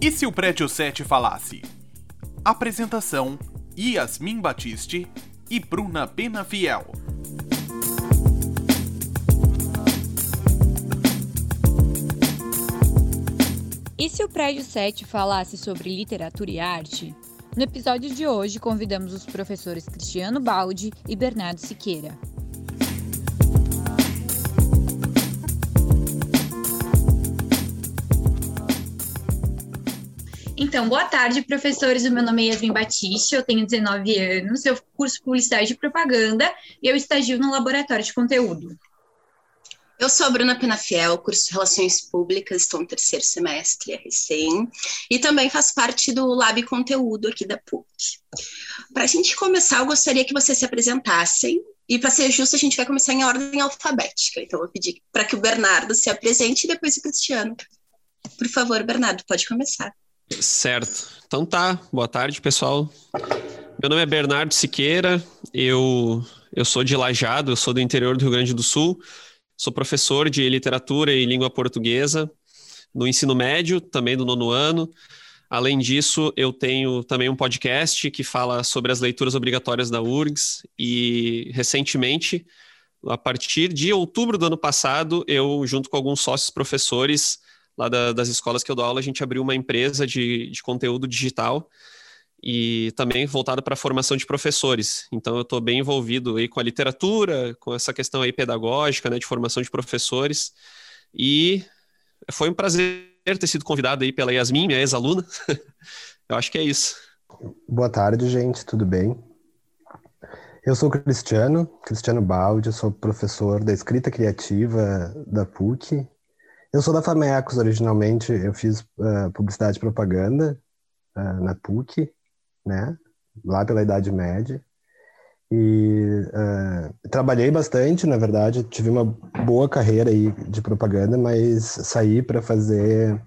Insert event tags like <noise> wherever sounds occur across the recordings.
E se o prédio 7 falasse? Apresentação: Yasmin Batiste e Bruna Pena Fiel. E se o prédio 7 falasse sobre literatura e arte? No episódio de hoje, convidamos os professores Cristiano Baldi e Bernardo Siqueira. Então, boa tarde, professores. O meu nome é Yasmin Batiste, eu tenho 19 anos, eu curso Publicidade e Propaganda e eu estagio no Laboratório de Conteúdo. Eu sou a Bruna Penafiel, curso Relações Públicas, estou no terceiro semestre, é recém, e também faço parte do Lab Conteúdo aqui da PUC. Para a gente começar, eu gostaria que vocês se apresentassem, e para ser justo, a gente vai começar em ordem alfabética, então eu vou pedir para que o Bernardo se apresente e depois o Cristiano. Por favor, Bernardo, pode começar. Certo. Então tá, boa tarde, pessoal. Meu nome é Bernardo Siqueira, eu, eu sou de Lajado, eu sou do interior do Rio Grande do Sul, Sou professor de literatura e língua portuguesa no ensino médio, também do nono ano. Além disso, eu tenho também um podcast que fala sobre as leituras obrigatórias da URGS e recentemente, a partir de outubro do ano passado, eu, junto com alguns sócios professores lá da, das escolas que eu dou aula, a gente abriu uma empresa de, de conteúdo digital e também voltado para a formação de professores. Então eu estou bem envolvido aí com a literatura, com essa questão aí pedagógica, né, de formação de professores. E foi um prazer ter sido convidado aí pela Yasmin, minha ex-aluna. <laughs> eu acho que é isso. Boa tarde, gente, tudo bem? Eu sou Cristiano, Cristiano Baldi, sou professor da escrita criativa da PUC. Eu sou da FAMECOS originalmente, eu fiz uh, publicidade e propaganda uh, na PUC né? Lá pela Idade Média. E uh, trabalhei bastante, na verdade, tive uma boa carreira aí de propaganda, mas saí para fazer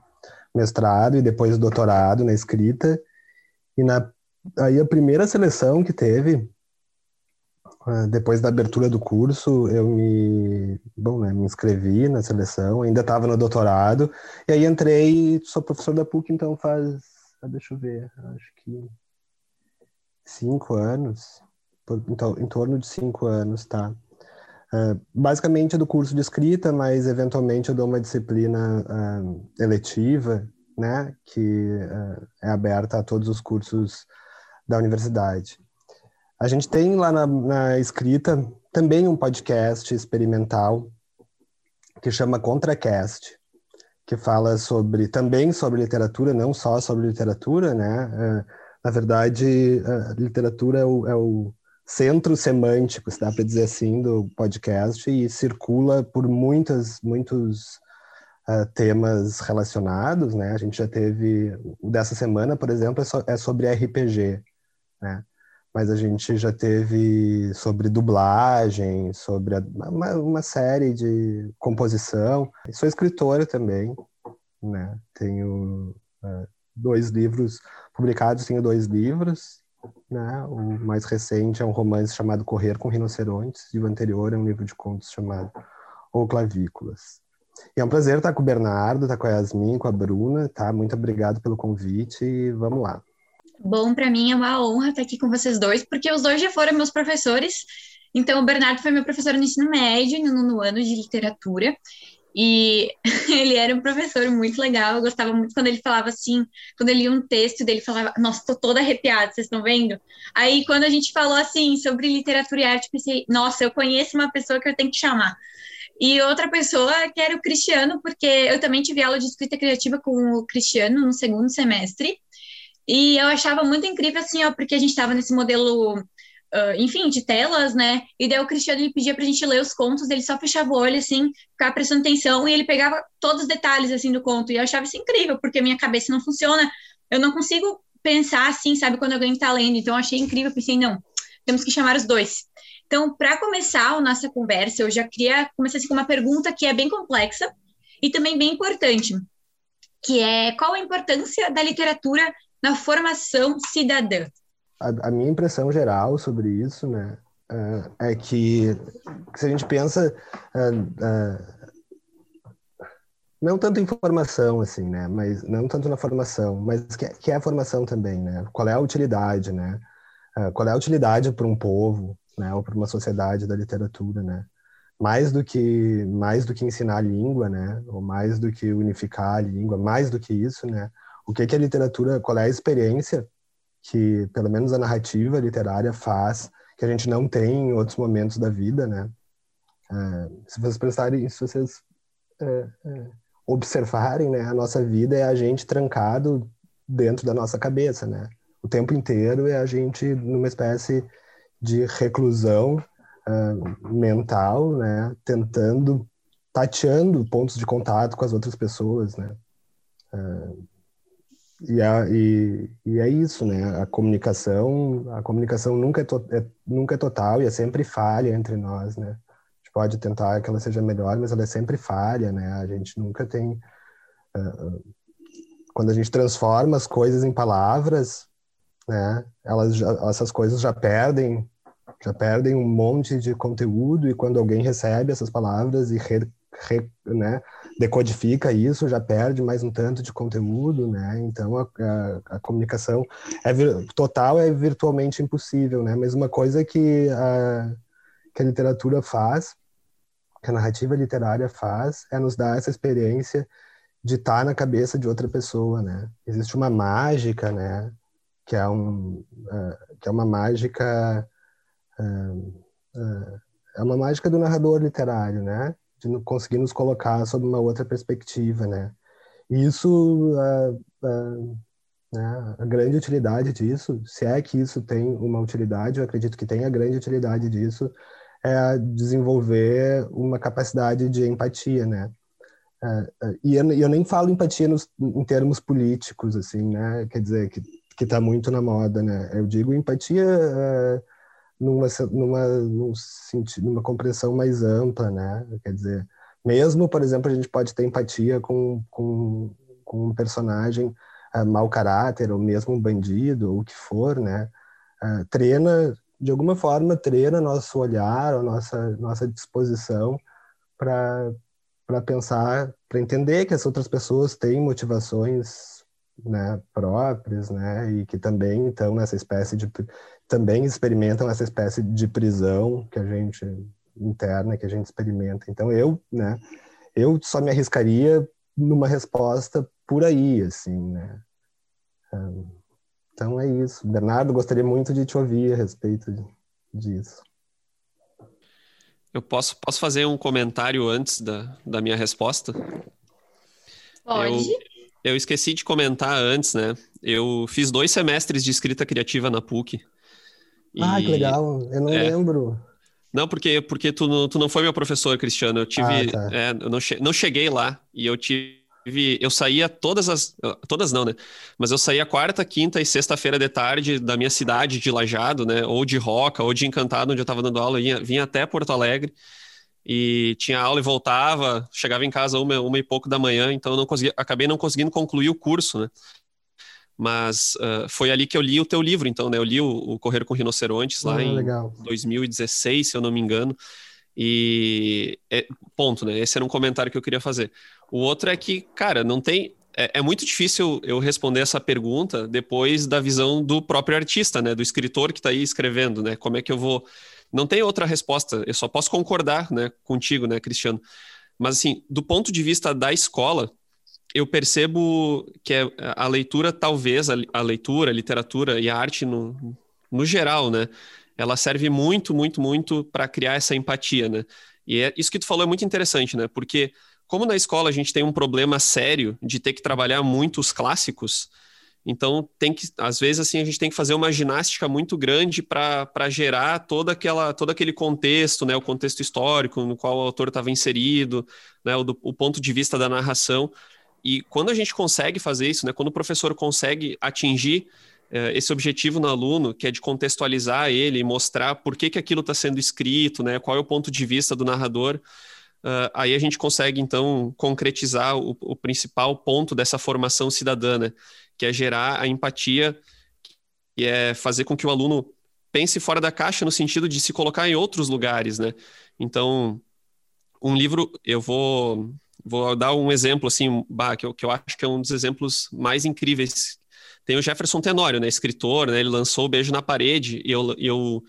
mestrado e depois doutorado na escrita. E na, aí a primeira seleção que teve, depois da abertura do curso, eu me, bom, né, me inscrevi na seleção, ainda estava no doutorado, e aí entrei, sou professor da PUC, então faz, ah, deixa eu ver, acho que Cinco anos? Por, então, em torno de cinco anos, tá. Uh, basicamente é do curso de escrita, mas eventualmente eu dou uma disciplina uh, eletiva, né, que uh, é aberta a todos os cursos da universidade. A gente tem lá na, na escrita também um podcast experimental que chama Contracast, que fala sobre também sobre literatura, não só sobre literatura, né? Na verdade, a literatura é o, é o centro semântico, se dá para dizer assim, do podcast e circula por muitas, muitos uh, temas relacionados, né? A gente já teve, dessa semana, por exemplo, é, so, é sobre RPG, né? Mas a gente já teve sobre dublagem, sobre uma, uma, série de composição. Sou escritora também, né? Tenho uh, dois livros publicados, tenho dois livros, né? O mais recente é um romance chamado Correr com Rinocerontes, e o anterior é um livro de contos chamado O Clavículas. E é um prazer estar com o Bernardo, estar com a Yasmin, com a Bruna, tá? Muito obrigado pelo convite e vamos lá. Bom, para mim é uma honra estar aqui com vocês dois, porque os dois já foram meus professores. Então, o Bernardo foi meu professor no ensino médio, no, no ano de literatura, e <laughs> ele era um professor muito legal, eu gostava muito quando ele falava assim, quando ele lia um texto dele falava, nossa, tô toda arrepiada, vocês estão vendo? Aí quando a gente falou assim sobre literatura e arte, pensei, nossa, eu conheço uma pessoa que eu tenho que chamar. E outra pessoa que era o Cristiano, porque eu também tive aula de escrita criativa com o Cristiano no segundo semestre. E eu achava muito incrível, assim, ó, porque a gente estava nesse modelo uh, enfim, de telas, né? E daí o Cristiano ele pedia pra gente ler os contos, ele só fechava o olho, assim, ficava prestando atenção, e ele pegava todos os detalhes, assim, do conto. E eu achava isso incrível, porque minha cabeça não funciona. Eu não consigo pensar assim, sabe, quando alguém tá lendo. Então eu achei incrível, pensei, não, temos que chamar os dois. Então, para começar a nossa conversa, eu já queria começar assim, com uma pergunta que é bem complexa e também bem importante, que é qual a importância da literatura na formação cidadã? a, a minha impressão geral sobre isso, né, uh, é que, se a gente pensa uh, uh, não tanto em formação, assim, né? Mas não tanto na formação, mas que, que é a formação também, né? Qual é a utilidade, né? Qual é a utilidade para um povo, né? Ou para uma sociedade da literatura, né? Mais do que mais do que ensinar a língua, né? Ou mais do que unificar a língua, mais do que isso, né? O que que a literatura, qual é a experiência que, pelo menos a narrativa literária faz, que a gente não tem em outros momentos da vida, né? Uh, se vocês prestarem, se vocês uh, uh, observarem, né, a nossa vida é a gente trancado dentro da nossa cabeça, né? O tempo inteiro é a gente numa espécie de reclusão mental, né? Tentando, tateando pontos de contato com as outras pessoas, né? Uh, e, a, e, e, é isso, né? A comunicação, a comunicação nunca é, to, é, nunca é total e é sempre falha entre nós, né? pode tentar que ela seja melhor, mas ela é sempre falha, né? A gente nunca tem. Uh, quando a gente transforma as coisas em palavras, né? Elas já, essas coisas já perdem, já perdem um monte de conteúdo e quando alguém recebe essas palavras e re, re, né, decodifica isso, já perde mais um tanto de conteúdo, né? Então a, a, a comunicação é vir, total é virtualmente impossível, né? Mas uma coisa que a, que a literatura faz que a narrativa literária faz é nos dar essa experiência de estar na cabeça de outra pessoa, né? Existe uma mágica, né? Que é um, uh, que é uma mágica, uh, uh, é uma mágica do narrador literário, né? De conseguir nos colocar sob uma outra perspectiva, né? E isso, né? a grande utilidade disso, se é que isso tem uma utilidade, eu acredito que tem a grande utilidade disso, é desenvolver uma capacidade de empatia, né? É, é, e eu, eu, nem falo empatia nos, em termos políticos, assim, né? Quer dizer, que que está muito na moda, né? Eu digo empatia é, numa, numa, num sentido, numa compreensão mais ampla, né? Quer dizer, mesmo, por exemplo, a gente pode ter empatia com, com, com um personagem uh, mau caráter, ou mesmo um bandido, ou o que for, né? Uh, treina de alguma forma, treina nosso olhar, nossa, nossa disposição para pensar, para entender que as outras pessoas têm motivações né, próprias, né, e que também estão nessa espécie de também experimentam essa espécie de prisão que a gente interna que a gente experimenta. Então eu, né, eu só me arriscaria numa resposta por aí, assim, né. Então é isso. Bernardo, gostaria muito de te ouvir a respeito disso. Eu posso, posso fazer um comentário antes da, da minha resposta? Pode. Eu, eu esqueci de comentar antes, né? Eu fiz dois semestres de escrita criativa na PUC. Ah, que legal. Eu não é, lembro. Não, porque, porque tu, tu não foi meu professor, Cristiano. Eu tive. Ah, tá. é, eu não, che não cheguei lá e eu tive eu saía todas as. Todas não, né? Mas eu saía quarta, quinta e sexta-feira de tarde da minha cidade de Lajado, né? Ou de Roca, ou de Encantado, onde eu estava dando aula. Eu vinha, vinha até Porto Alegre e tinha aula e voltava. Chegava em casa uma, uma e pouco da manhã, então eu não conseguia, acabei não conseguindo concluir o curso, né? Mas uh, foi ali que eu li o teu livro, então, né? Eu li o, o Correr com Rinocerontes lá ah, em legal. 2016, se eu não me engano. E é, ponto, né? Esse era um comentário que eu queria fazer. O outro é que, cara, não tem. É, é, muito difícil eu responder essa pergunta depois da visão do próprio artista, né? Do escritor que está aí escrevendo, né? Como é que eu vou. Não tem outra resposta. Eu só posso concordar, né, contigo, né, Cristiano? Mas assim, do ponto de vista da escola, eu percebo que é a leitura, talvez a, leitura, a literatura e a arte no, no geral, né? ela serve muito, muito, muito para criar essa empatia, né? E é, isso que tu falou é muito interessante, né? Porque como na escola a gente tem um problema sério de ter que trabalhar muito os clássicos, então tem que, às vezes, assim, a gente tem que fazer uma ginástica muito grande para gerar toda aquela, todo aquele contexto, né? O contexto histórico no qual o autor estava inserido, né? O, do, o ponto de vista da narração. E quando a gente consegue fazer isso, né? Quando o professor consegue atingir eh, esse objetivo no aluno, que é de contextualizar ele e mostrar por que, que aquilo está sendo escrito, né, qual é o ponto de vista do narrador, uh, aí a gente consegue, então, concretizar o, o, principal ponto dessa formação cidadã, né, que é gerar a empatia, que é fazer com que o aluno pense fora da caixa no sentido de se colocar em outros lugares, né. Então, um livro, eu vou Vou dar um exemplo, assim, que, eu, que eu acho que é um dos exemplos mais incríveis. Tem o Jefferson Tenório, né, escritor, né, ele lançou o Beijo na Parede, e eu, eu,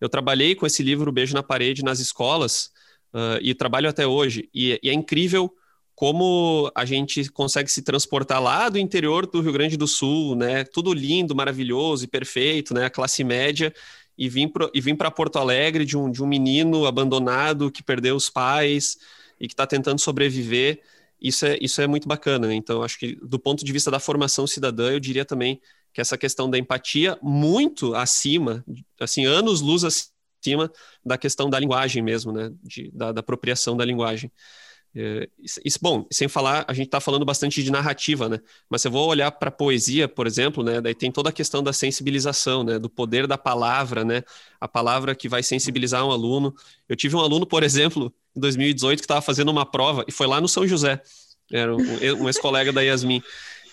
eu trabalhei com esse livro, Beijo na Parede, nas escolas, uh, e trabalho até hoje. E, e é incrível como a gente consegue se transportar lá do interior do Rio Grande do Sul, né? Tudo lindo, maravilhoso e perfeito, né? A classe média e vim e para Porto Alegre de um, de um menino abandonado que perdeu os pais e que está tentando sobreviver. Isso é, isso é muito bacana. Então, acho que do ponto de vista da formação cidadã, eu diria também que essa questão da empatia muito acima, assim, anos luz acima da questão da linguagem mesmo, né? De, da, da apropriação da linguagem. É, isso, bom, sem falar, a gente está falando bastante de narrativa, né? Mas se eu vou olhar para poesia, por exemplo, né? Daí tem toda a questão da sensibilização, né? Do poder da palavra, né? A palavra que vai sensibilizar um aluno. Eu tive um aluno, por exemplo, em 2018, que estava fazendo uma prova, e foi lá no São José, era um, um ex-colega da Yasmin,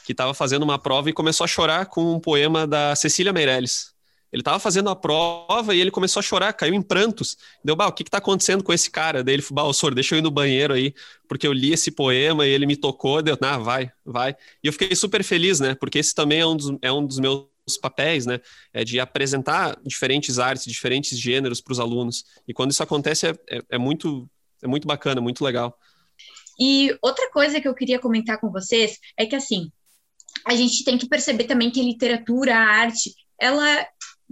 que estava fazendo uma prova e começou a chorar com um poema da Cecília Meirelles. Ele estava fazendo a prova e ele começou a chorar, caiu em prantos. Deu, bah, o que está acontecendo com esse cara? Daí ele falou, bah, senhor, deixa eu ir no banheiro aí, porque eu li esse poema e ele me tocou. Deu, ah, vai, vai. E eu fiquei super feliz, né? Porque esse também é um dos, é um dos meus papéis, né? É de apresentar diferentes artes, diferentes gêneros para os alunos. E quando isso acontece, é, é, é, muito, é muito bacana, muito legal. E outra coisa que eu queria comentar com vocês é que, assim, a gente tem que perceber também que a literatura, a arte, ela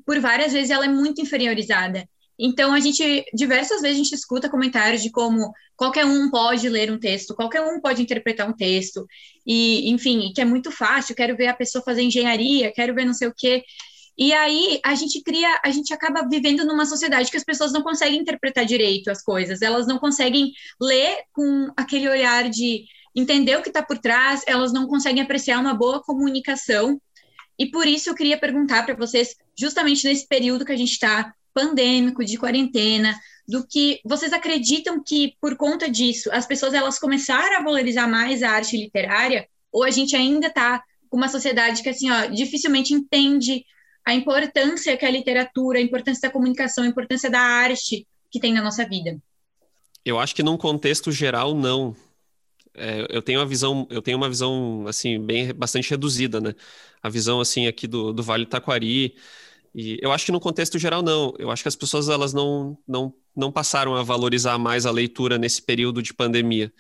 por várias vezes ela é muito inferiorizada. Então, a gente, diversas vezes, a gente escuta comentários de como qualquer um pode ler um texto, qualquer um pode interpretar um texto, e, enfim, que é muito fácil, quero ver a pessoa fazer engenharia, quero ver não sei o quê. E aí, a gente cria, a gente acaba vivendo numa sociedade que as pessoas não conseguem interpretar direito as coisas, elas não conseguem ler com aquele olhar de entender o que está por trás, elas não conseguem apreciar uma boa comunicação e por isso eu queria perguntar para vocês, justamente nesse período que a gente está pandêmico, de quarentena, do que vocês acreditam que por conta disso as pessoas elas começaram a valorizar mais a arte literária ou a gente ainda está com uma sociedade que assim ó dificilmente entende a importância que a literatura, a importância da comunicação, a importância da arte que tem na nossa vida? Eu acho que num contexto geral não. É, eu tenho uma visão, eu tenho uma visão assim bem bastante reduzida, né? A visão assim aqui do, do Vale Taquari. E eu acho que no contexto geral não. Eu acho que as pessoas elas não, não, não passaram a valorizar mais a leitura nesse período de pandemia.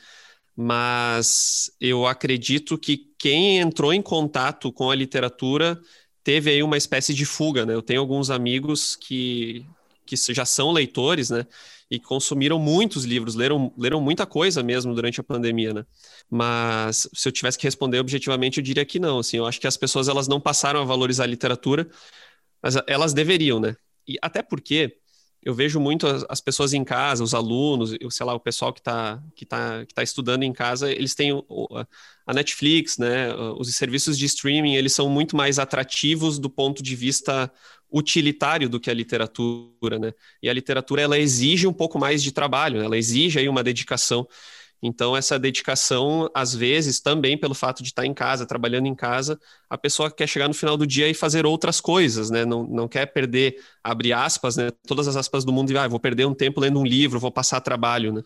Mas eu acredito que quem entrou em contato com a literatura teve aí uma espécie de fuga, né? Eu tenho alguns amigos que, que já são leitores, né? E consumiram muitos livros, leram, leram muita coisa mesmo durante a pandemia, né? Mas se eu tivesse que responder objetivamente, eu diria que não. Assim, eu acho que as pessoas elas não passaram a valorizar a literatura, mas elas deveriam, né? E até porque eu vejo muito as, as pessoas em casa, os alunos, eu sei lá, o pessoal que está que tá, que tá estudando em casa, eles têm a Netflix, né? Os serviços de streaming, eles são muito mais atrativos do ponto de vista utilitário do que a literatura, né? E a literatura ela exige um pouco mais de trabalho, né? ela exige aí uma dedicação. Então essa dedicação, às vezes, também pelo fato de estar em casa, trabalhando em casa, a pessoa quer chegar no final do dia e fazer outras coisas, né? Não, não quer perder, abre aspas, né? Todas as aspas do mundo e ah, vou perder um tempo lendo um livro, vou passar trabalho, né?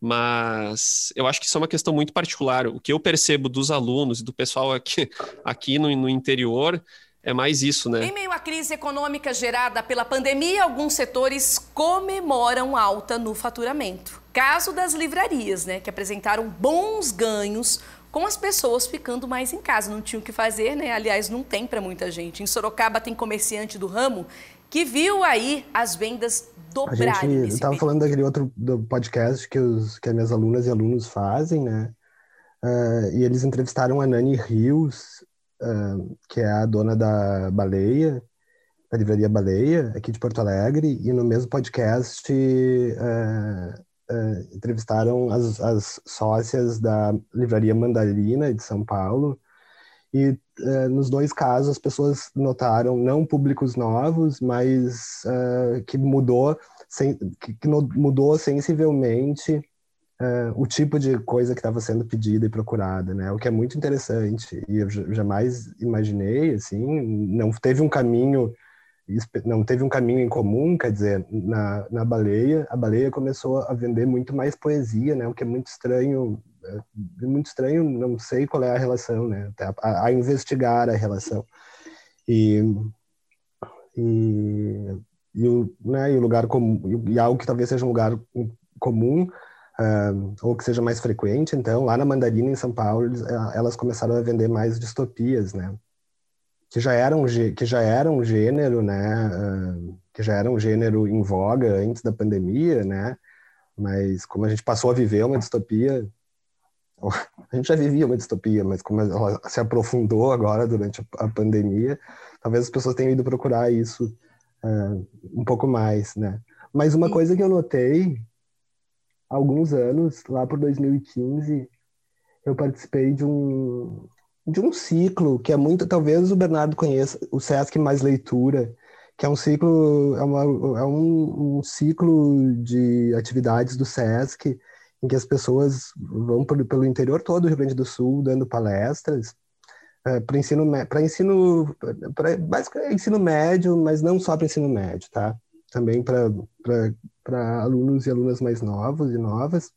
Mas eu acho que isso é uma questão muito particular. O que eu percebo dos alunos e do pessoal aqui, aqui no, no interior é mais isso, né? Em meio à crise econômica gerada pela pandemia, alguns setores comemoram alta no faturamento. Caso das livrarias, né, que apresentaram bons ganhos com as pessoas ficando mais em casa, não tinham o que fazer, né? Aliás, não tem para muita gente. Em Sorocaba tem comerciante do ramo que viu aí as vendas dobrarem. A gente estava falando daquele outro do podcast que, os, que as minhas alunas e alunos fazem, né? Uh, e eles entrevistaram a Nani Rios, uh, que é a dona da Baleia, da livraria Baleia, aqui de Porto Alegre, e no mesmo podcast uh, uh, entrevistaram as, as, sócias da livraria Mandarina, de São Paulo, e nos dois casos as pessoas notaram, não públicos novos, mas que mudou, que, que mudou sensivelmente uh, o tipo de coisa que estava sendo pedida e procurada, né? O que é muito interessante e eu jamais imaginei, assim, não teve um caminho não teve um caminho em comum, quer dizer, na, na baleia, a baleia começou a vender muito mais poesia, né? O que é muito estranho é muito estranho, não sei qual é a relação, né? A, a investigar a relação. E, e, e, o, né, e o lugar comum, e algo que talvez seja um lugar comum, uh, ou que seja mais frequente, então, lá na Mandarina, em São Paulo, elas começaram a vender mais distopias, né? Que já era um, que já era um gênero, né? Uh, que já era um gênero em voga antes da pandemia, né? Mas como a gente passou a viver uma distopia, <laughs> a gente já vivia uma distopia, mas como ela se aprofundou agora durante a pandemia, talvez as pessoas tenham ido procurar isso uh, um pouco mais, né? Mas uma coisa que eu notei alguns anos, lá por 2015, eu participei de um de um ciclo que é muito, talvez o Bernardo conheça, o Sesc Mais Leitura, que é um ciclo, é, uma, é um, um, ciclo de atividades do SESC, em que as pessoas vão por, pelo interior todo do Rio Grande do Sul dando palestras é, para ensino, para ensino, para basicamente ensino médio, mas não só para ensino médio, tá? Também para alunos e alunas mais novos e novas.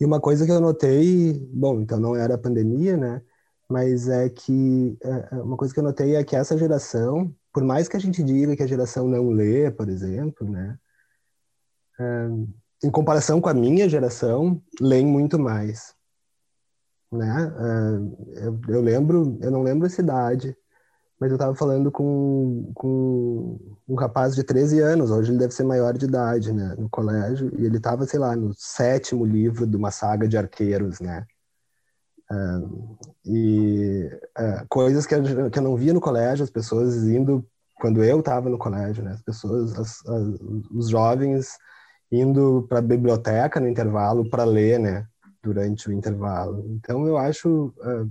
E uma coisa que eu notei, bom, então não era a pandemia, né? Mas é que é, uma coisa que eu notei é que essa geração por mais que a gente diga que a geração não lê, por exemplo, né? em comparação com a minha geração, leem muito mais, né? eu, eu, lembro, eu não lembro a cidade, mas eu estava falando com, com um rapaz de 13 anos, hoje ele deve ser maior de idade, né? No colégio, e ele estava, sei lá, no sétimo livro de uma saga de arqueiros, né? Uh, e uh, coisas que eu, que eu não via no colégio, as pessoas indo, quando eu estava no colégio, né, as pessoas, as, as, os jovens indo para a biblioteca no intervalo para ler, né, durante o intervalo. Então eu acho. Uh,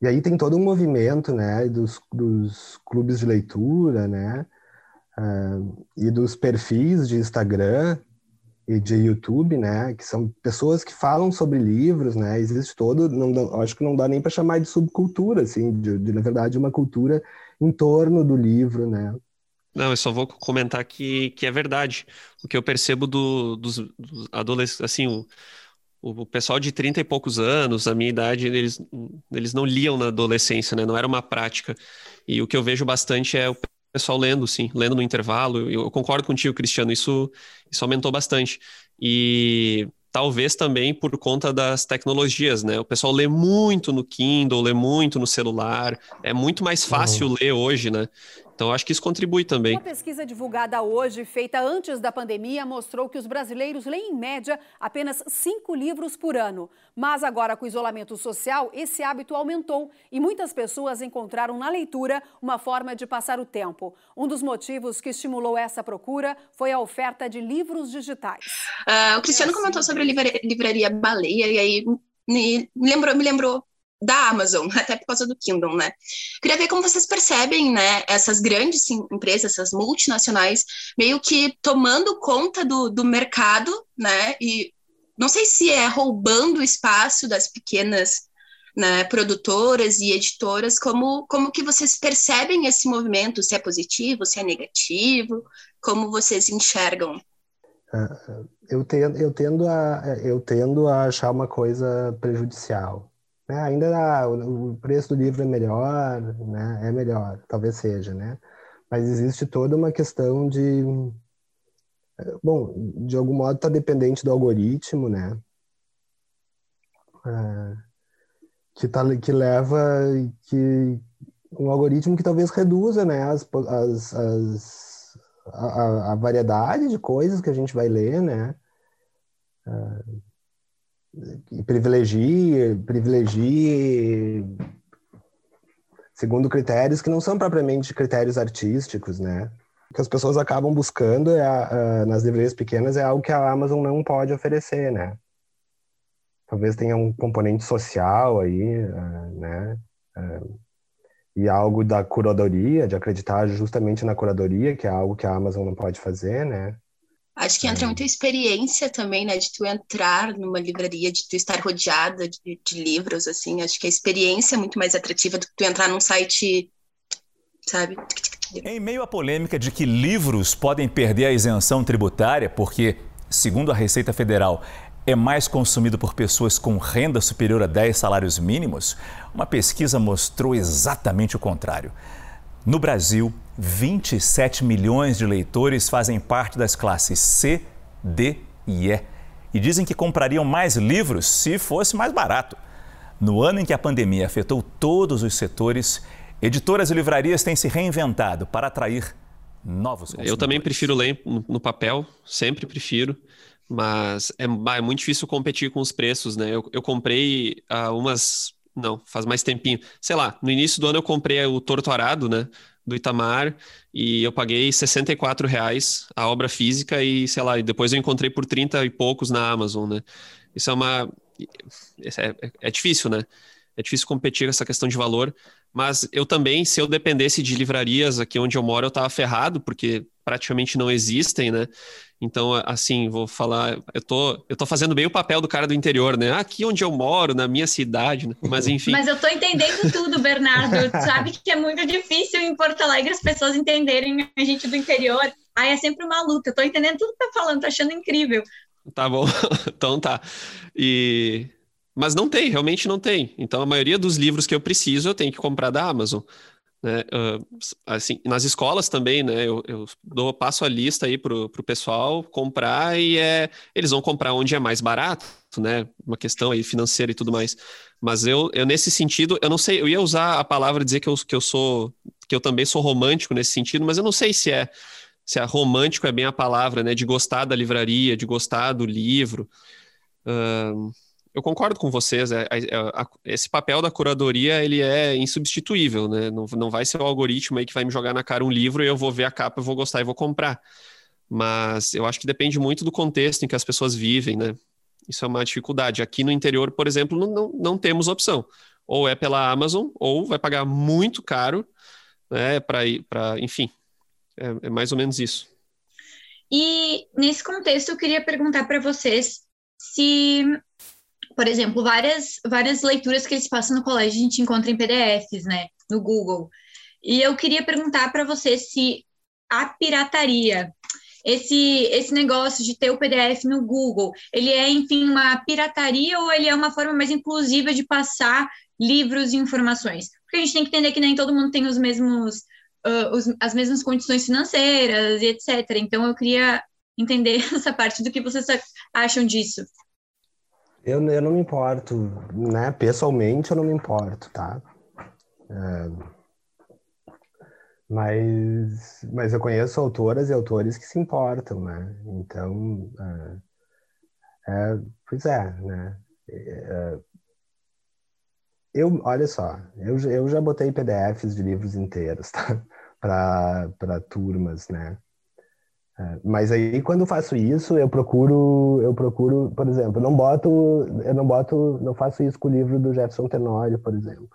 e aí tem todo um movimento, né, dos, dos clubes de leitura, né, e dos perfis de Instagram e de YouTube, né, que são pessoas que falam sobre livros, né, existe todo, não acho que não dá nem para chamar de subcultura, assim, de, de, na verdade uma cultura em torno do livro, né. Não, eu só vou comentar que, que é verdade. O que eu percebo do, dos, dos adolescentes, assim, o, o pessoal de 30 e poucos anos, a minha idade, eles, eles não liam na adolescência, né, não era uma prática. E o que eu vejo bastante é o pessoal lendo, sim, lendo no intervalo. Eu, eu concordo contigo, Cristiano, isso, isso aumentou bastante. E talvez também por conta das tecnologias, né? O pessoal lê muito no Kindle, lê muito no celular, é muito mais fácil uhum. ler hoje, né? Então, acho que isso contribui também. Uma pesquisa divulgada hoje, feita antes da pandemia, mostrou que os brasileiros leem, em média, apenas cinco livros por ano. Mas agora, com o isolamento social, esse hábito aumentou e muitas pessoas encontraram na leitura uma forma de passar o tempo. Um dos motivos que estimulou essa procura foi a oferta de livros digitais. Uh, o Cristiano é assim. comentou sobre a livraria, livraria Baleia e aí me lembrou, me lembrou da Amazon, <laughs> até por causa do Kindle, né? Queria ver como vocês percebem, né, essas grandes sim, empresas, essas multinacionais, meio que tomando conta do, do mercado, né? E não sei se é roubando o espaço das pequenas né, produtoras e editoras, como, como que vocês percebem esse movimento, se é positivo, se é negativo, como vocês enxergam? É, eu tendo, eu tendo, a, eu tendo a achar uma coisa prejudicial, né? Ainda o preço do livro é melhor, né? É melhor, talvez seja, né? Mas existe toda uma questão de, bom, de algum modo está dependente do algoritmo, né? É, que, tá, que leva que um algoritmo que talvez reduza, né? As, as, as a, a, variedade de coisas que a gente vai ler, né? É, e privilegie, privilegie segundo critérios que não são propriamente critérios artísticos, né? O que as pessoas acabam buscando é a, a, nas livrarias pequenas é algo que a Amazon não pode oferecer, né? Talvez tenha um componente social aí, uh, né? Uh, e algo da curadoria, de acreditar justamente na curadoria, que é algo que a Amazon não pode fazer, né? Acho que entra muita experiência também, né? De tu entrar numa livraria, de tu estar rodeada de, de, livros, assim. Acho que a experiência é muito mais atrativa do que tu entrar num site, sabe? Em meio à polêmica de que livros podem perder a isenção tributária, porque, segundo a Receita Federal, é mais consumido por pessoas com renda superior a 10 salários mínimos? Uma pesquisa mostrou exatamente o contrário. No Brasil, 27 milhões de leitores fazem parte das classes C, D e E e dizem que comprariam mais livros se fosse mais barato. No ano em que a pandemia afetou todos os setores, editoras e livrarias têm se reinventado para atrair novos consumidores. Eu também prefiro ler no papel, sempre prefiro, mas é, é muito difícil competir com os preços, né? Eu, eu comprei uh, umas. Não, faz mais tempinho. Sei lá, no início do ano eu comprei o Torto Arado, né? Do Itamar, e eu paguei 64 reais a obra física, e sei lá, e depois eu encontrei por 30 e poucos na Amazon, né? Isso é uma. É, é, difícil, né? É difícil competir com essa questão de valor, mas eu também, se eu dependesse de livrarias aqui onde eu moro, eu tava ferrado, porque praticamente não existem, né? Então, assim, vou falar, eu tô, eu tô fazendo bem o papel do cara do interior, né? Aqui onde eu moro, na minha cidade, né? mas <laughs> enfim. Mas eu tô entendendo tudo, Bernardo. Sabe que é muito difícil em Porto Alegre as pessoas entenderem a gente do interior. Aí é sempre uma luta. Eu tô entendendo tudo que tá falando, tô achando incrível. Tá bom, <laughs> então tá. E mas não tem, realmente não tem. Então a maioria dos livros que eu preciso eu tenho que comprar da Amazon. Né? Uh, assim, nas escolas também, né? Eu, eu dou, passo a lista aí para o pessoal comprar e é, eles vão comprar onde é mais barato, né? Uma questão aí financeira e tudo mais. Mas eu, eu nesse sentido, eu não sei, eu ia usar a palavra dizer que eu, que eu sou, que eu também sou romântico nesse sentido, mas eu não sei se é se é romântico é bem a palavra, né? De gostar da livraria, de gostar do livro. Uh, eu concordo com vocês. É, é, é, esse papel da curadoria ele é insubstituível, né? Não, não vai ser o algoritmo aí que vai me jogar na cara um livro e eu vou ver a capa, eu vou gostar e vou comprar. Mas eu acho que depende muito do contexto em que as pessoas vivem, né? Isso é uma dificuldade. Aqui no interior, por exemplo, não, não, não temos opção. Ou é pela Amazon, ou vai pagar muito caro, né? Para ir, para, enfim, é, é mais ou menos isso. E nesse contexto, eu queria perguntar para vocês se por exemplo, várias, várias leituras que eles passam no colégio a gente encontra em PDFs, né, no Google. E eu queria perguntar para você se a pirataria, esse, esse negócio de ter o PDF no Google, ele é, enfim, uma pirataria ou ele é uma forma mais inclusiva de passar livros e informações? Porque a gente tem que entender que nem todo mundo tem os mesmos, uh, os, as mesmas condições financeiras e etc. Então, eu queria entender <laughs> essa parte do que vocês acham disso. Eu, eu não me importo, né? Pessoalmente, eu não me importo, tá? É, mas, mas eu conheço autoras e autores que se importam, né? Então, é, é, pois é, né? É, eu, olha só, eu, eu já botei PDFs de livros inteiros, tá? <laughs> Para turmas, né? É, mas aí quando faço isso, eu procuro, eu procuro, por exemplo, não boto, eu não boto, não faço isso com o livro do Jefferson Tenório, por exemplo,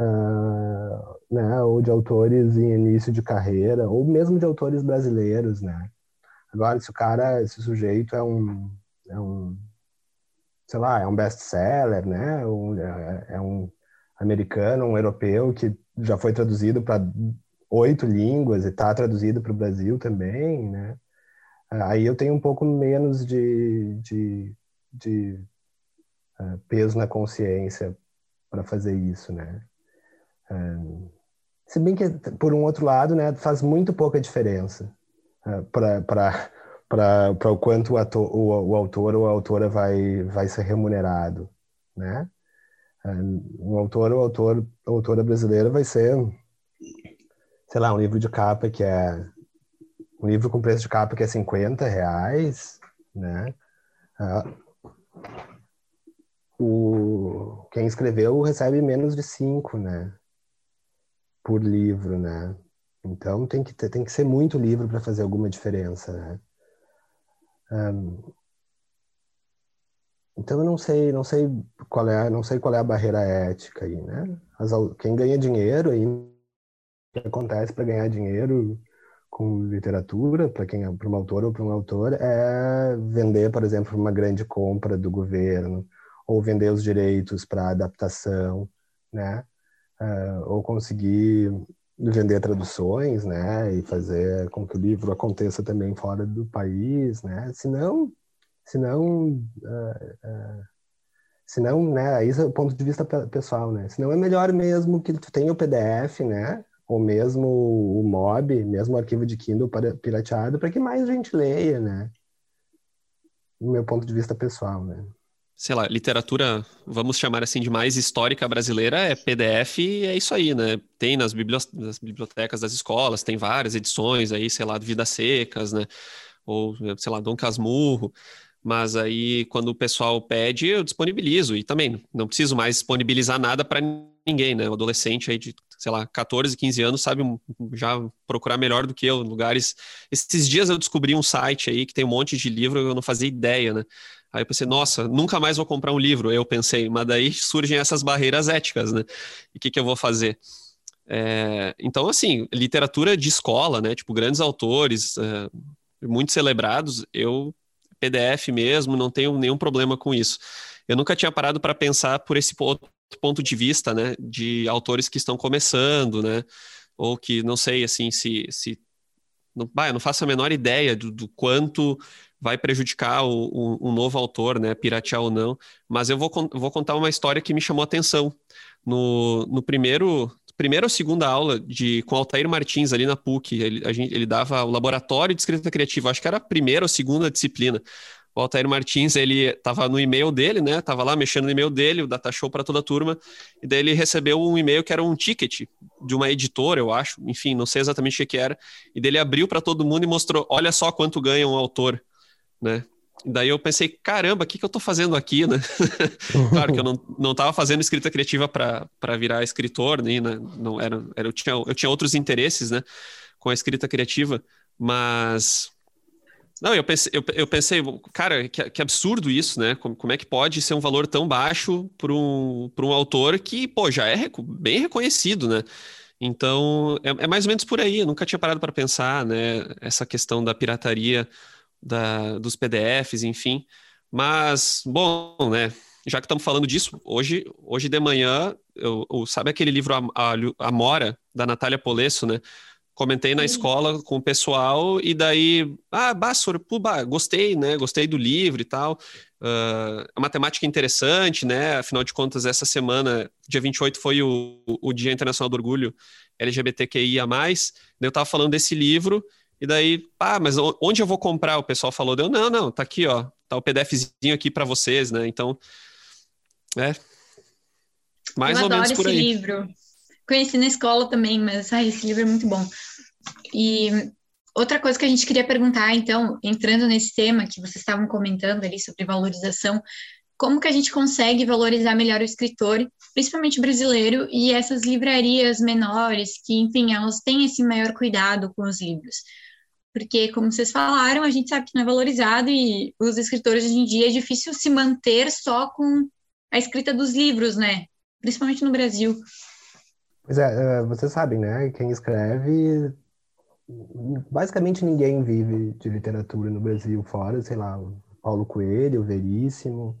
uh, né, ou de autores em início de carreira, ou mesmo de autores brasileiros, né. Agora, se o cara, esse sujeito é um, é um, sei lá, é um best-seller, né, um, é, é um americano, um europeu que já foi traduzido para oito línguas e está traduzido para o Brasil também, né? Aí eu tenho um pouco menos de, de, de uh, peso na consciência para fazer isso, né? Uh, se bem que, por um outro lado, né, faz muito pouca diferença uh, para o quanto o, ator, o, o, autor ou a autora vai, vai ser remunerado, né? Um autor ou autor, autora brasileira vai ser sei lá, um livro de capa que é um livro com preço de capa que é 50 reais, né? Uh, o, quem escreveu recebe menos de 5, né? Por livro, né? Então tem que ter, tem que ser muito livro para fazer alguma diferença, né? Um, então eu não sei, não sei qual é, não sei qual é a barreira ética aí, né? As, quem ganha dinheiro aí que acontece para ganhar dinheiro com literatura, para quem é para um autor ou para um autor, é vender, por exemplo, uma grande compra do governo, ou vender os direitos para adaptação, né? Uh, ou conseguir vender traduções, né? E fazer com que o livro aconteça também fora do país, né? Senão, Senão, uh, uh, senão, né, aí é o ponto de vista pessoal, né? Senão é melhor mesmo que tu tenha o PDF, né? Ou mesmo o MOB, mesmo o arquivo de Kindle pirateado, para que mais gente leia, né? Do meu ponto de vista pessoal, né? sei lá, literatura, vamos chamar assim de mais histórica brasileira, é PDF e é isso aí, né? Tem nas, nas bibliotecas das escolas, tem várias edições aí, sei lá, de Vidas Secas, né? Ou, sei lá, Dom Casmurro. Mas aí, quando o pessoal pede, eu disponibilizo. E também, não preciso mais disponibilizar nada para ninguém, né? O adolescente aí de, sei lá, 14, 15 anos sabe já procurar melhor do que eu. Lugares. Esses dias eu descobri um site aí que tem um monte de livro, eu não fazia ideia, né? Aí eu pensei, nossa, nunca mais vou comprar um livro. Eu pensei, mas daí <laughs> surgem essas barreiras éticas, né? E o que, que eu vou fazer? É, então, assim, literatura de escola, né? Tipo, grandes autores, é, muito celebrados, eu, PDF mesmo, não tenho nenhum problema com isso. Eu nunca tinha parado para pensar por esse ponto de vista, né? De autores que estão começando, né? Ou que não sei, assim, se. se não, bah, eu não faço a menor ideia do, do quanto vai prejudicar o, o, um novo autor, né, piratear ou não, mas eu vou, vou contar uma história que me chamou a atenção. No, no primeiro, primeira ou segunda aula de, com Altair Martins ali na PUC, ele, a gente, ele dava o laboratório de escrita criativa, acho que era a primeira ou segunda disciplina. O Altair Martins, ele estava no e-mail dele, né? Tava lá mexendo no e-mail dele, o data show para toda a turma, e daí ele recebeu um e-mail que era um ticket de uma editora, eu acho, enfim, não sei exatamente o que era, e dele abriu para todo mundo e mostrou: olha só quanto ganha um autor né? Daí eu pensei, caramba, o que, que eu tô fazendo aqui, né? <laughs> claro que eu não, não tava fazendo escrita criativa para virar escritor, né? Não, era, era, eu, tinha, eu tinha outros interesses, né? Com a escrita criativa, mas... Não, eu pensei, eu, eu pensei cara, que, que, absurdo isso, né? Como, como, é que pode ser um valor tão baixo para um, um autor que, pô, já é bem reconhecido, né? Então, é, é mais ou menos por aí. Eu nunca tinha parado para pensar, né? Essa questão da pirataria da, dos PDFs, enfim. Mas, bom, né? Já que estamos falando disso, hoje, hoje de manhã, eu, eu sabe aquele livro a, a, Mora, da Natália Polesso, né? Comentei na Sim. escola com o pessoal e daí, ah, Bassor, gostei, né? Gostei do livro e tal. Uh, a matemática é interessante, né? Afinal de contas, essa semana, dia 28, foi o, o Dia Internacional do Orgulho LGBTQIA+. Eu estava falando desse livro e daí, ah, mas onde eu vou comprar? O pessoal falou, deu, não, não, tá aqui, ó, tá o PDFzinho aqui para vocês, né? Então, é mais eu ou menos por aí. esse livro. Conheci na escola também, mas ai, esse livro é muito bom. E outra coisa que a gente queria perguntar, então, entrando nesse tema que vocês estavam comentando ali sobre valorização, como que a gente consegue valorizar melhor o escritor, principalmente brasileiro, e essas livrarias menores, que, enfim, elas têm esse maior cuidado com os livros. Porque, como vocês falaram, a gente sabe que não é valorizado e os escritores hoje em dia é difícil se manter só com a escrita dos livros, né? Principalmente no Brasil. Pois é, é vocês sabem, né? Quem escreve. Basicamente ninguém vive de literatura no Brasil, fora, sei lá, Paulo Coelho, Veríssimo,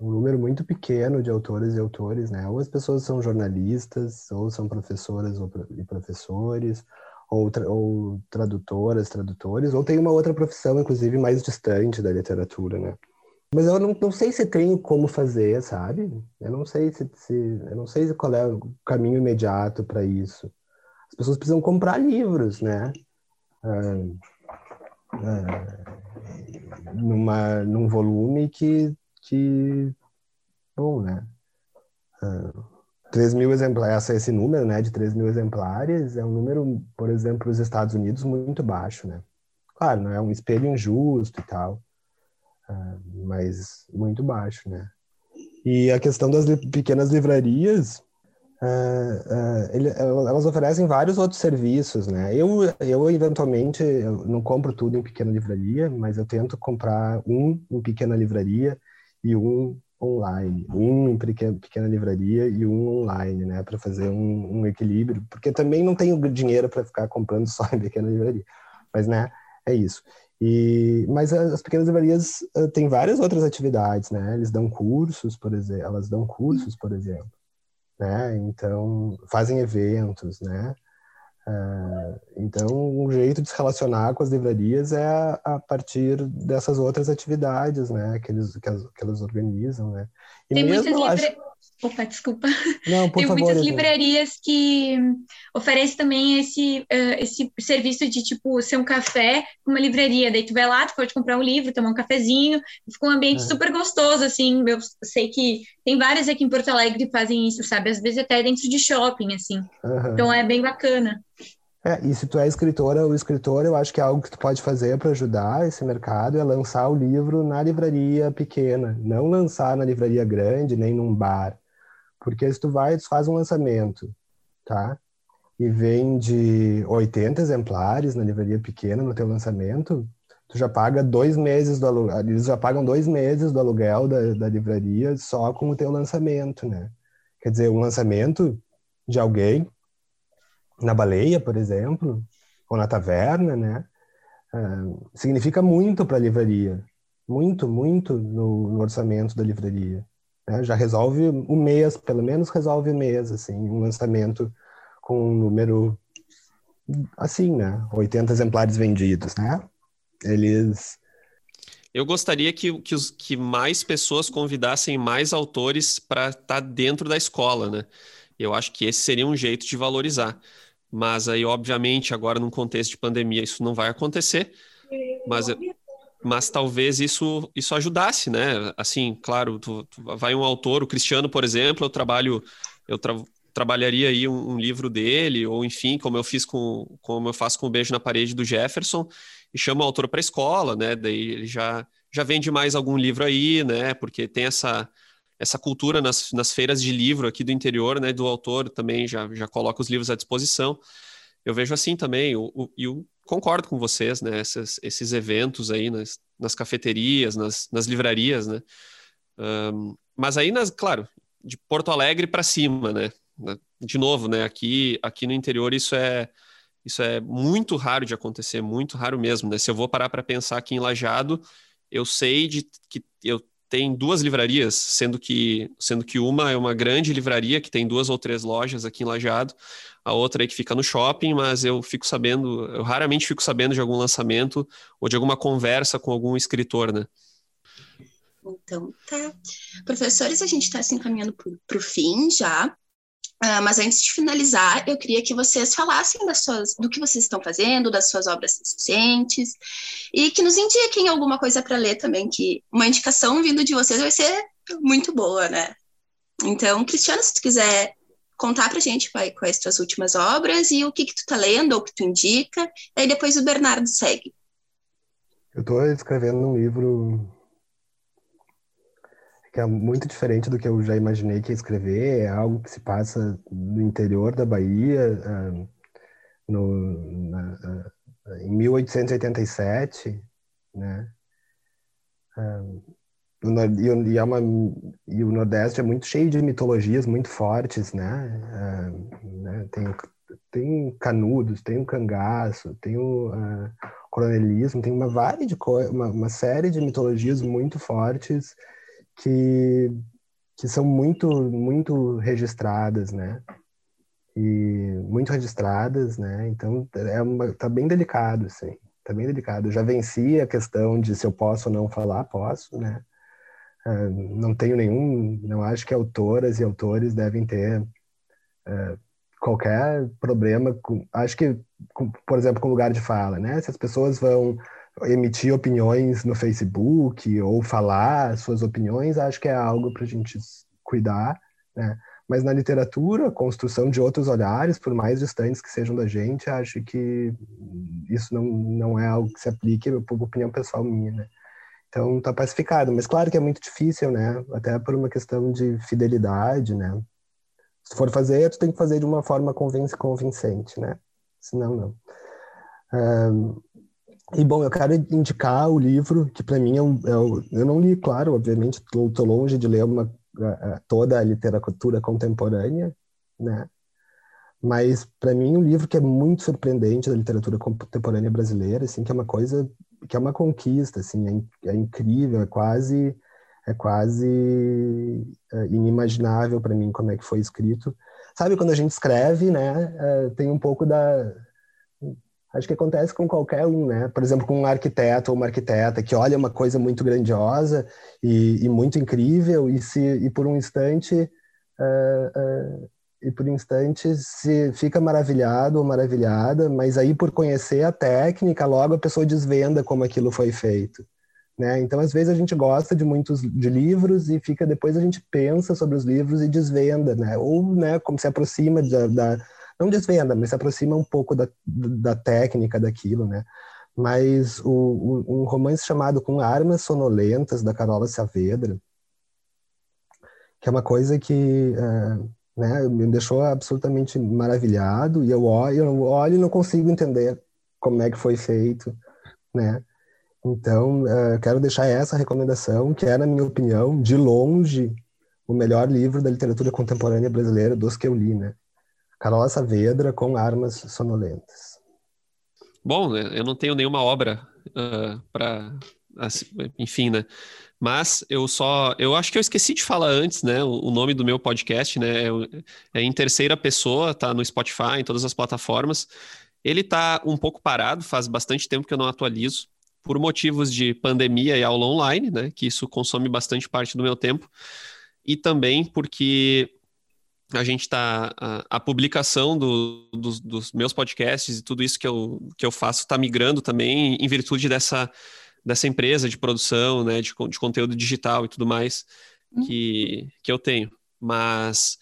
um número muito pequeno de autores e autores, né? Ou as pessoas são jornalistas, ou são professoras e professores, ou, tra ou tradutoras, tradutores, ou tem uma outra profissão, inclusive, mais distante da literatura, né? Mas eu não, não sei se tenho como fazer, sabe? Eu não sei se, se eu não sei qual é o caminho imediato para isso. As pessoas precisam comprar livros, né? Ah, ah, numa, num volume que que, bom, né? Ah, 3 mil exemplares, esse número, né, de 3 mil exemplares é um número, por exemplo, para os Estados Unidos muito baixo, né? Claro, não é um espelho injusto e tal, uh, mas muito baixo, né? E a questão das li pequenas livrarias, uh, uh, ele, elas oferecem vários outros serviços, né? Eu, eu eventualmente, eu não compro tudo em pequena livraria, mas eu tento comprar um em pequena livraria, e um online, um em pequena, livraria e um online, né, para fazer um, um, equilíbrio, porque também não tenho dinheiro para ficar comprando só <laughs> em pequena livraria, mas né, é isso. E, mas as pequenas livrarias uh, têm várias outras atividades, né? Eles dão cursos, por exemplo, elas dão cursos, por exemplo, né? Então fazem eventos, né? Uh, então, um jeito de se relacionar com as livrarias é a, a partir dessas outras atividades, né, que, eles, que, as, que elas organizam, né. E Tem mesmo, muitas livra... acho... Opa, desculpa. Não, por Tem favor, muitas livrarias que oferecem também esse, uh, esse serviço de, tipo, ser um café com uma livraria. Daí tu vai lá, tu pode comprar um livro, tomar um cafezinho, fica um ambiente é. super gostoso, assim. Eu sei que tem várias aqui em Porto Alegre que fazem isso, sabe? Às vezes até dentro de shopping, assim. Uhum. Então é bem bacana. É, e se tu é escritora ou escritor, eu acho que é algo que tu pode fazer para ajudar esse mercado é lançar o livro na livraria pequena, não lançar na livraria grande, nem num bar. Porque se tu vai, tu faz um lançamento, tá? E vende 80 exemplares na livraria pequena no teu lançamento, tu já paga dois meses do aluguel, eles já pagam dois meses do aluguel da, da livraria só com o teu lançamento, né? Quer dizer, um lançamento de alguém na baleia, por exemplo, ou na taverna, né? Uh, significa muito para a livraria, muito, muito no, no orçamento da livraria. Né? Já resolve o mês, pelo menos resolve o mês, assim, um lançamento com um número assim, né? 80 exemplares vendidos, né? Eles eu gostaria que, que, os, que mais pessoas convidassem mais autores para estar tá dentro da escola, né? Eu acho que esse seria um jeito de valorizar. Mas aí, obviamente, agora num contexto de pandemia, isso não vai acontecer. Mas, mas talvez isso, isso ajudasse, né? Assim, claro, tu, tu vai um autor, o Cristiano, por exemplo, eu trabalho, eu tra trabalharia aí um, um, livro dele, ou enfim, como eu fiz com, como eu faço com o Beijo na Parede do Jefferson, e chamo o autor para a escola, né? Daí ele já, já vende mais algum livro aí, né? Porque tem essa essa cultura nas, nas feiras de livro aqui do interior, né, do autor também já, já coloca os livros à disposição. Eu vejo assim também, e concordo com vocês, né, esses, eventos aí nas, nas cafeterias, nas, nas livrarias, né, um, mas aí, nas, claro, de Porto Alegre para cima, né, de novo, né, aqui, aqui no interior isso é, isso é muito raro de acontecer, muito raro mesmo, né, se eu vou parar para pensar aqui em Lajado, eu sei de que eu tem duas livrarias, sendo que, sendo que uma é uma grande livraria que tem duas ou três lojas aqui em Lajeado, a outra é que fica no shopping, mas eu fico sabendo, eu raramente fico sabendo de algum lançamento ou de alguma conversa com algum escritor, né? Então, tá. Professores, a gente está se encaminhando para o fim já. Uh, mas antes de finalizar, eu queria que vocês falassem das suas, do que vocês estão fazendo, das suas obras recentes, e que nos indiquem alguma coisa para ler também, que uma indicação vindo de vocês vai ser muito boa, né? Então, Cristiano, se tu quiser contar para a gente quais, quais tuas últimas obras e o que, que tu tá lendo ou o que tu indica, aí depois o Bernardo segue. Eu estou escrevendo um livro que é muito diferente do que eu já imaginei que ia escrever, é algo que se passa no interior da Bahia, uh, no, na, uh, em 1887, né? Uh, e, é uma, e o Nordeste é muito cheio de mitologias muito fortes, né? né? Tem, tem canudos, tem o cangaço, tem o coronelismo, tem uma, várias de uma, uma série de mitologias muito fortes que, que são muito, muito registradas, né? E muito registradas, né? Então, é uma, tá bem delicado, assim. Tá bem delicado. Eu já venci a questão de se eu posso ou não falar, posso, né? Uh, não tenho nenhum, não acho que autoras e autores devem ter uh, qualquer problema com, acho que, com, por exemplo, com lugar de fala, né? Se as pessoas vão emitir opiniões no Facebook ou falar suas opiniões, acho que é algo para a gente cuidar, né? Mas na literatura, construção de outros olhares, por mais distantes que sejam da gente, acho que isso não, não é algo que se aplique, por opinião pessoal minha, né? Então tá pacificado, mas claro que é muito difícil, né? Até por uma questão de fidelidade, né? Se for fazer, tu tem que fazer de uma forma convincente, né? Senão, não. Um, e bom, eu quero indicar o livro que para mim é um, é um, eu não li, claro, obviamente, estou longe de ler uma, toda a literatura contemporânea, né? Mas para mim um livro que é muito surpreendente da literatura contemporânea brasileira, assim, que é uma coisa que é uma conquista, assim, é, é incrível, é quase é quase é, inimaginável para mim como é que foi escrito, sabe, quando a gente escreve, né, tem um pouco da. Acho que acontece com qualquer um, né? Por exemplo, com um arquiteto ou uma arquiteta que olha uma coisa muito grandiosa e, e muito incrível e se e por um instante uh, uh, e por instantes se fica maravilhado ou maravilhada, mas aí por conhecer a técnica, logo a pessoa desvenda como aquilo foi feito. Né? Então, às vezes a gente gosta de muitos de livros e fica depois a gente pensa sobre os livros e desvenda, né? Ou, né, como se aproxima da, da não desvenda, mas se aproxima um pouco da, da técnica daquilo, né? Mas o, o, um romance chamado Com Armas Sonolentas da Carola Saavedra, que é uma coisa que uh, né? Me deixou absolutamente maravilhado e eu olho, eu olho e não consigo entender como é que foi feito, né? Então, uh, quero deixar essa recomendação, que é, na minha opinião, de longe, o melhor livro da literatura contemporânea brasileira dos que eu li, né? Carola Saavedra com Armas Sonolentas. Bom, eu não tenho nenhuma obra uh, para, assim, enfim, né? Mas eu só, eu acho que eu esqueci de falar antes, né? O, o nome do meu podcast, né? É, é, em terceira pessoa, tá no Spotify, em todas as plataformas. Ele tá um pouco parado, faz bastante tempo que eu não atualizo, por motivos de pandemia e aula online, né? Que isso consome bastante parte do meu tempo. E também porque a gente está a, a, publicação do, dos, dos meus podcasts e tudo isso que eu, que eu faço está migrando também em virtude dessa dessa empresa de produção, né, de, de conteúdo digital e tudo mais que, que eu tenho. Mas.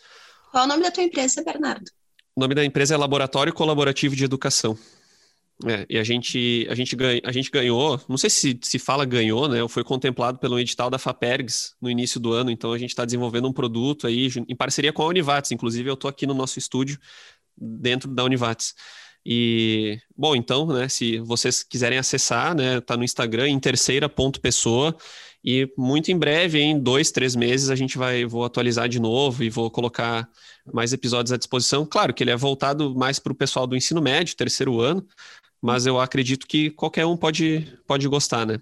Qual é o nome da tua empresa, Bernardo? O nome da empresa é Laboratório Colaborativo de Educação. É, e a gente, a, gente ganha, a gente ganhou, não sei se se fala ganhou, né? Foi contemplado pelo edital da FAPERGS no início do ano, então a gente está desenvolvendo um produto aí em parceria com a Univates. Inclusive, eu estou aqui no nosso estúdio dentro da Univates. E, bom, então, né, se vocês quiserem acessar, né, tá no Instagram, em terceira ponto pessoa, e muito em breve, em dois, três meses, a gente vai, vou atualizar de novo e vou colocar mais episódios à disposição. Claro que ele é voltado mais para o pessoal do ensino médio, terceiro ano, mas eu acredito que qualquer um pode, pode gostar, né?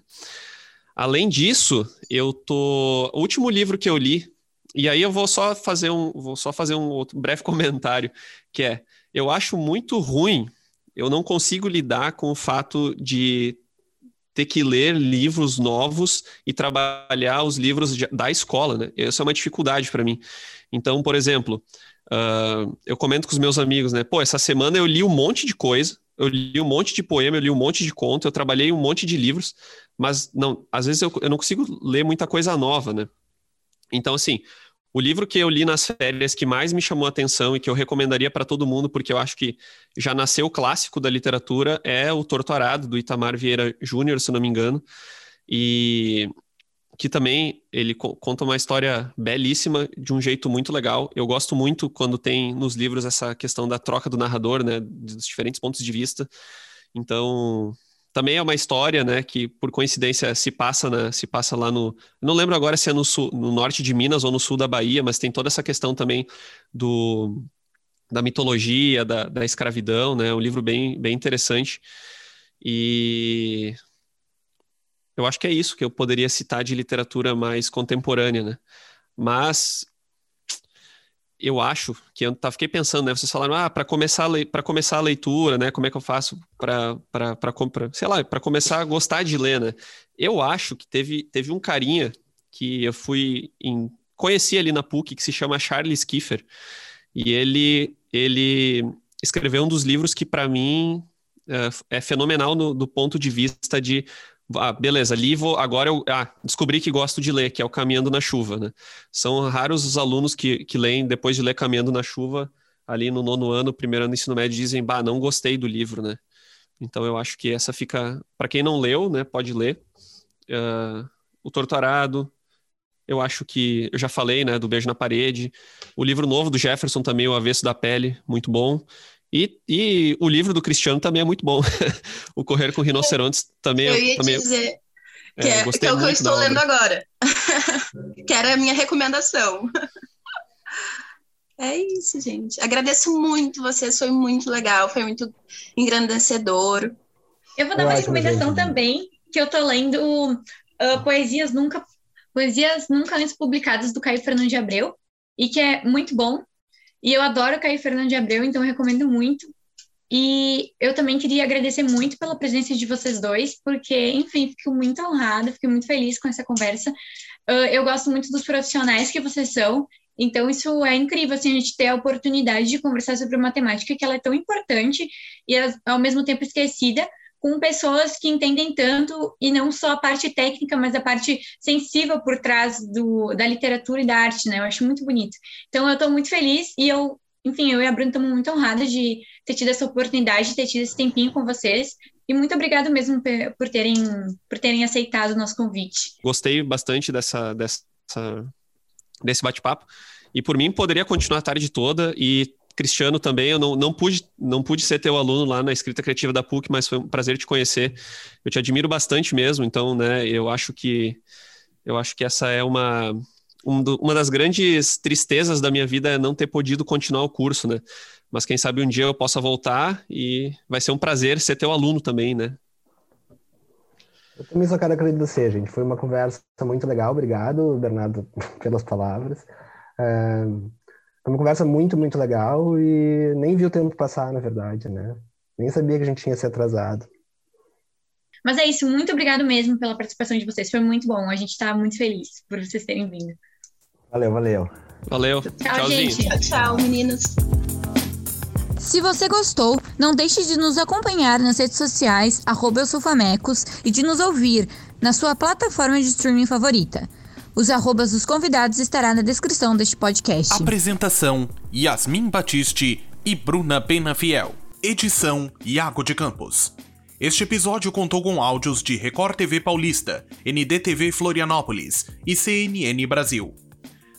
Além disso, eu tô. O último livro que eu li, e aí eu vou só fazer um, vou só fazer um outro <laughs> breve comentário, que é eu acho muito ruim, eu não consigo lidar com o fato de ter que ler livros novos e trabalhar os livros da escola, né? Essa é uma dificuldade para mim. Então, por exemplo, uh, eu comento com os meus amigos, né? Pô, essa semana eu li um monte de coisa, eu li um monte de poema, eu li um monte de conto, eu trabalhei um monte de livros, mas não, às vezes eu, eu não consigo ler muita coisa nova, né? Então, assim, o livro que eu li nas férias que mais me chamou a atenção e que eu recomendaria para todo mundo, porque eu acho que já nasceu clássico da literatura, é O Torturado, do Itamar Vieira Júnior, se não me engano. E que também ele conta uma história belíssima de um jeito muito legal. Eu gosto muito quando tem nos livros essa questão da troca do narrador, né, dos diferentes pontos de vista. Então, também é uma história, né, que por coincidência se passa, se passa lá no, não lembro agora se é no, sul, no norte de Minas ou no sul da Bahia, mas tem toda essa questão também do da mitologia, da, da escravidão, né, um livro bem, bem interessante e eu acho que é isso que eu poderia citar de literatura mais contemporânea, né, mas eu acho que eu tá, fiquei pensando, né? Vocês falaram, ah, para começar para começar a leitura, né? Como é que eu faço para comprar, sei lá, para começar a gostar de ler, né? Eu acho que teve teve um carinha que eu fui em, conheci ali na PUC que se chama Charles Kiefer e ele ele escreveu um dos livros que para mim é, é fenomenal no, do ponto de vista de ah, beleza, li, vou, agora eu ah, descobri que gosto de ler, que é o Caminhando na Chuva, né? São raros os alunos que, que leem, depois de ler Caminhando na Chuva, ali no nono ano, primeiro ano do ensino médio, dizem, bah, não gostei do livro, né? Então eu acho que essa fica, para quem não leu, né, pode ler. Uh, o Torturado, eu acho que, eu já falei, né, do Beijo na Parede. O livro novo do Jefferson também, O Avesso da Pele, muito bom. E, e o livro do Cristiano também é muito bom. <laughs> o Correr com Rinocerontes também é. Eu ia também, dizer que é, é, que é o que eu estou lendo agora. <laughs> que era a minha recomendação. <laughs> É isso, gente. Agradeço muito vocês, foi muito legal, foi muito engrandecedor. Eu vou dar uma recomendação também, que eu tô lendo uh, Poesias Nunca Poesias Nunca Antes Publicadas do Caio Fernando de Abreu, e que é muito bom. E eu adoro Caio Fernando de Abreu, então recomendo muito. E eu também queria agradecer muito pela presença de vocês dois, porque, enfim, fico muito honrada, fico muito feliz com essa conversa. Uh, eu gosto muito dos profissionais que vocês são, então isso é incrível, assim, a gente ter a oportunidade de conversar sobre matemática, que ela é tão importante e ao mesmo tempo esquecida, com pessoas que entendem tanto, e não só a parte técnica, mas a parte sensível por trás do, da literatura e da arte, né? Eu acho muito bonito. Então eu estou muito feliz e eu enfim, eu e a Bruna estamos muito honradas de ter tido essa oportunidade, de ter tido esse tempinho com vocês. E muito obrigado mesmo por terem, por terem aceitado o nosso convite. Gostei bastante dessa, dessa, desse bate-papo. E por mim, poderia continuar a tarde toda. E Cristiano também, eu não, não, pude, não pude ser teu aluno lá na escrita criativa da PUC, mas foi um prazer te conhecer. Eu te admiro bastante mesmo, então, né, eu acho que eu acho que essa é uma um do, uma das grandes tristezas da minha vida é não ter podido continuar o curso, né? Mas quem sabe um dia eu possa voltar e vai ser um prazer ser teu aluno também, né? Eu também só quero agradecer, gente. Foi uma conversa muito legal. Obrigado, Bernardo, <laughs> pelas palavras. É, foi uma conversa muito, muito legal e nem vi o tempo passar, na verdade, né? Nem sabia que a gente tinha se atrasado. Mas é isso, muito obrigado mesmo pela participação de vocês. Foi muito bom. A gente está muito feliz por vocês terem vindo. Valeu, valeu. Valeu. Tchau, Tchauzinho. gente. Tchau, tchau, meninas. Se você gostou, não deixe de nos acompanhar nas redes sociais, arroba e de nos ouvir na sua plataforma de streaming favorita. Os arrobas dos convidados estará na descrição deste podcast. Apresentação: Yasmin Batiste e Bruna Penafiel. Edição: Iago de Campos. Este episódio contou com áudios de Record TV Paulista, NDTV Florianópolis e CNN Brasil.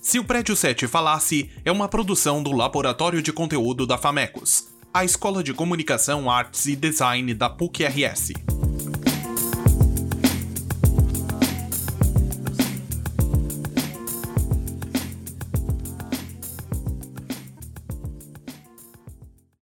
Se o Prédio 7 Falasse é uma produção do Laboratório de Conteúdo da FAMECOS, a Escola de Comunicação, Artes e Design da PUC-RS.